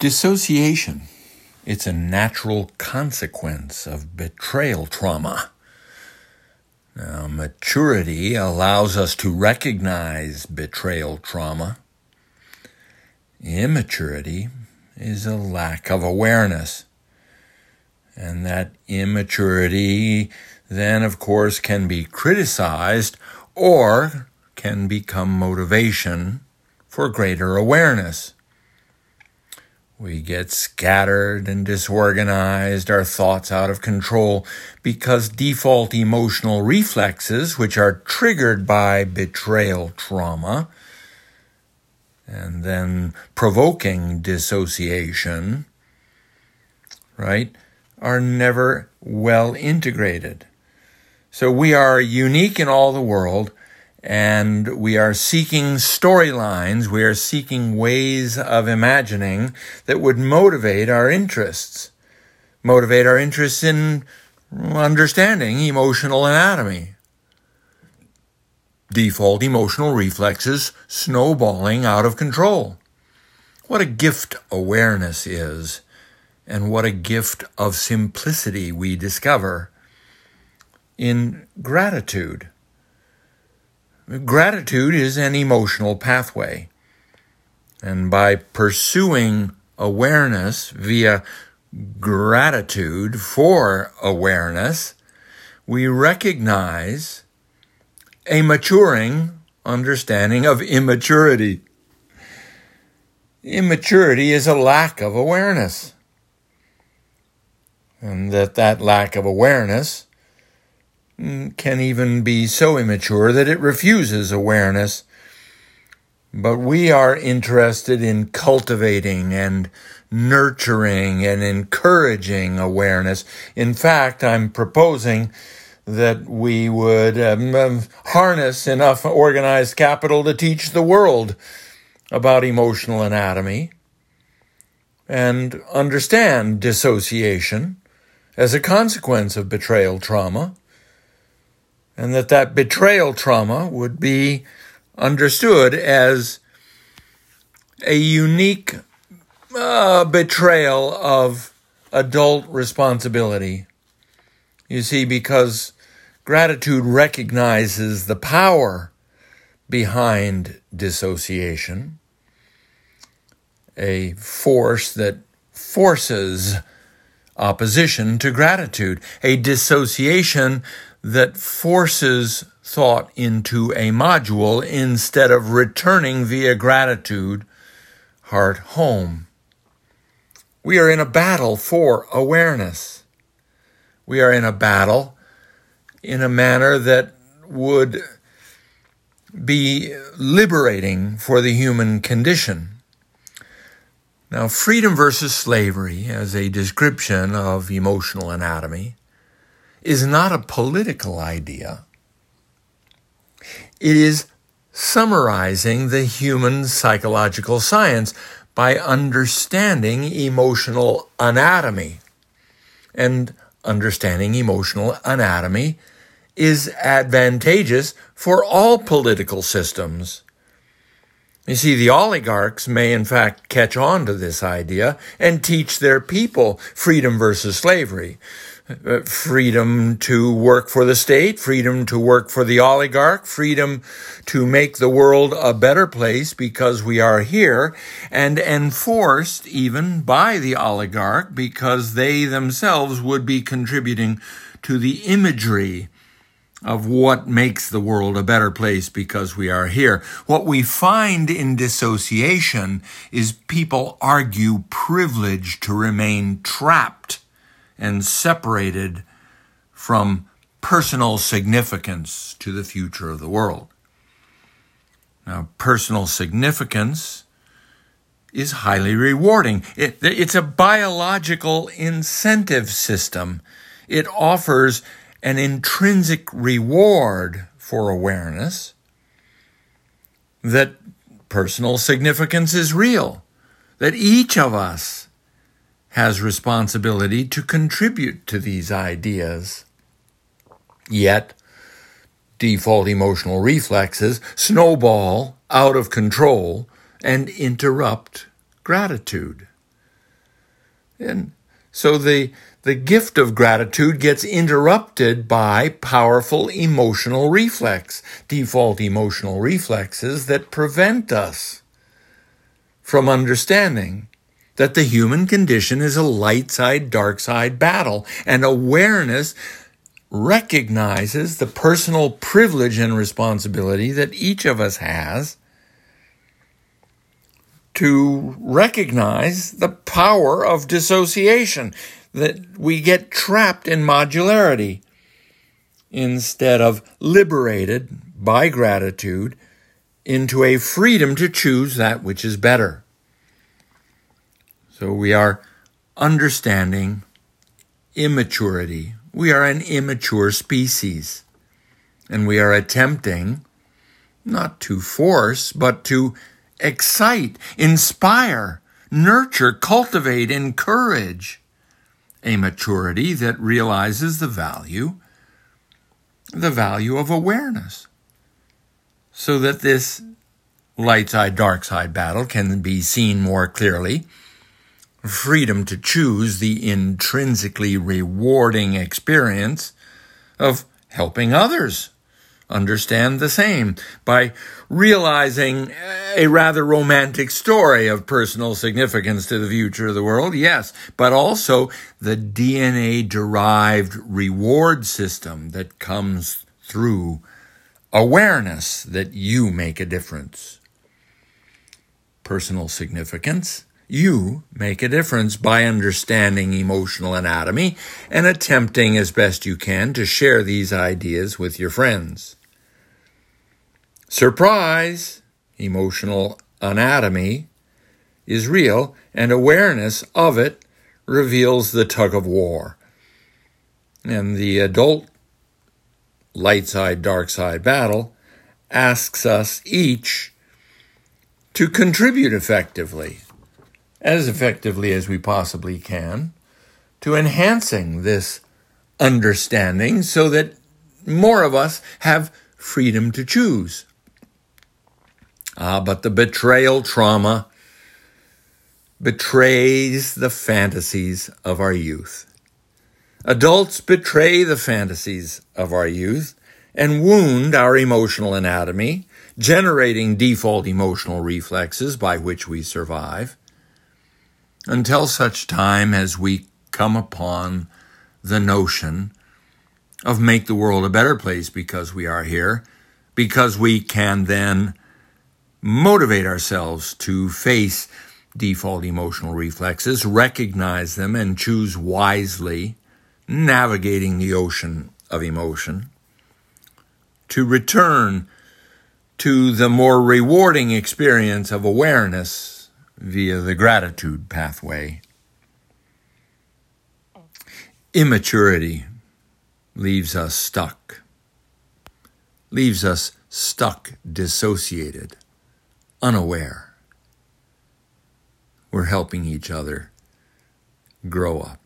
Dissociation. It's a natural consequence of betrayal trauma. Now, maturity allows us to recognize betrayal trauma. Immaturity is a lack of awareness. And that immaturity then, of course, can be criticized or can become motivation for greater awareness. We get scattered and disorganized, our thoughts out of control, because default emotional reflexes, which are triggered by betrayal trauma, and then provoking dissociation, right, are never well integrated. So we are unique in all the world, and we are seeking storylines, we are seeking ways of imagining that would motivate our interests, motivate our interests in understanding emotional anatomy. Default emotional reflexes snowballing out of control. What a gift awareness is, and what a gift of simplicity we discover in gratitude. Gratitude is an emotional pathway. And by pursuing awareness via gratitude for awareness, we recognize a maturing understanding of immaturity. Immaturity is a lack of awareness. And that that lack of awareness can even be so immature that it refuses awareness. But we are interested in cultivating and nurturing and encouraging awareness. In fact, I'm proposing that we would um, um, harness enough organized capital to teach the world about emotional anatomy and understand dissociation as a consequence of betrayal trauma and that that betrayal trauma would be understood as a unique uh, betrayal of adult responsibility. You see, because gratitude recognizes the power behind dissociation, a force that forces opposition to gratitude, a dissociation that forces thought into a module instead of returning via gratitude heart home. We are in a battle for awareness. We are in a battle in a manner that would be liberating for the human condition. Now, freedom versus slavery as a description of emotional anatomy is not a political idea. It is summarizing the human psychological science by understanding emotional anatomy. And understanding emotional anatomy is advantageous for all political systems. You see, the oligarchs may in fact catch on to this idea and teach their people freedom versus slavery. Uh, freedom to work for the state, freedom to work for the oligarch, freedom to make the world a better place because we are here, and enforced even by the oligarch because they themselves would be contributing to the imagery of what makes the world a better place because we are here. What we find in dissociation is people argue privilege to remain trapped and separated from personal significance to the future of the world. Now, personal significance is highly rewarding. It, it's a biological incentive system. It offers an intrinsic reward for awareness that personal significance is real, that each of us has responsibility to contribute to these ideas. Yet, default emotional reflexes snowball out of control and interrupt gratitude. And so the, the gift of gratitude gets interrupted by powerful emotional reflex, default emotional reflexes that prevent us from understanding that the human condition is a light side, dark side battle, and awareness recognizes the personal privilege and responsibility that each of us has to recognize the power of dissociation, that we get trapped in modularity instead of liberated by gratitude into a freedom to choose that which is better. So we are understanding immaturity. We are an immature species. And we are attempting not to force, but to excite, inspire, nurture, cultivate, encourage a maturity that realizes the value, the value of awareness. So that this light side, dark side battle can be seen more clearly freedom to choose the intrinsically rewarding experience of helping others understand the same by realizing a rather romantic story of personal significance to the future of the world, yes, but also the DNA derived reward system that comes through awareness that you make a difference. Personal significance you make a difference by understanding emotional anatomy and attempting as best you can to share these ideas with your friends. Surprise! Emotional anatomy is real, and awareness of it reveals the tug of war. And the adult light side, dark side battle asks us each to contribute effectively as effectively as we possibly can to enhancing this understanding so that more of us have freedom to choose. Ah, but the betrayal trauma betrays the fantasies of our youth. Adults betray the fantasies of our youth and wound our emotional anatomy, generating default emotional reflexes by which we survive until such time as we come upon the notion of make the world a better place because we are here, because we can then motivate ourselves to face default emotional reflexes, recognize them, and choose wisely, navigating the ocean of emotion, to return to the more rewarding experience of awareness via the gratitude pathway. Immaturity leaves us stuck, leaves us stuck, dissociated, unaware. We're helping each other grow up.